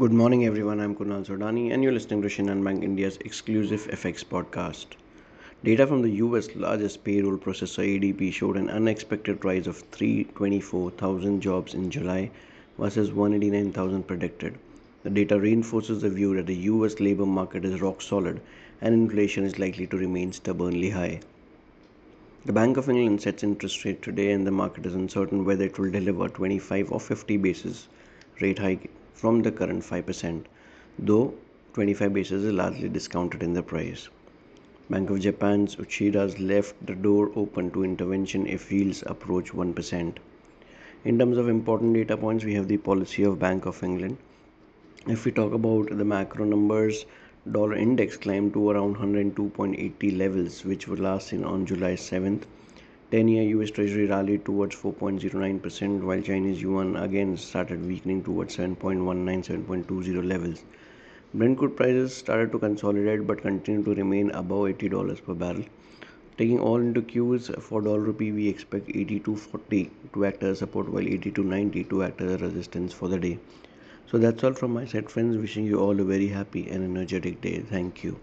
Good morning, everyone. I'm Kunal Sodani, and you're listening to Shinhan Bank India's exclusive FX podcast. Data from the US largest payroll processor ADP showed an unexpected rise of 324,000 jobs in July versus 189,000 predicted. The data reinforces the view that the US labor market is rock solid and inflation is likely to remain stubbornly high. The Bank of England sets interest rate today, and the market is uncertain whether it will deliver 25 or 50 basis rate hike from the current 5%, though 25 basis is largely discounted in the price. Bank of Japan's Uchida's left the door open to intervention if yields approach 1%. In terms of important data points, we have the policy of Bank of England. If we talk about the macro numbers, dollar index climbed to around 102.80 levels, which were last seen on July 7th 10-year US Treasury rallied towards 4.09%, while Chinese yuan again started weakening towards 7.19, 7.20 levels. Brent crude prices started to consolidate but continue to remain above $80 per barrel. Taking all into cues for dollar rupee, we expect 82.40 to act as support, while 82.90 to act as resistance for the day. So that's all from my side, friends. Wishing you all a very happy and energetic day. Thank you.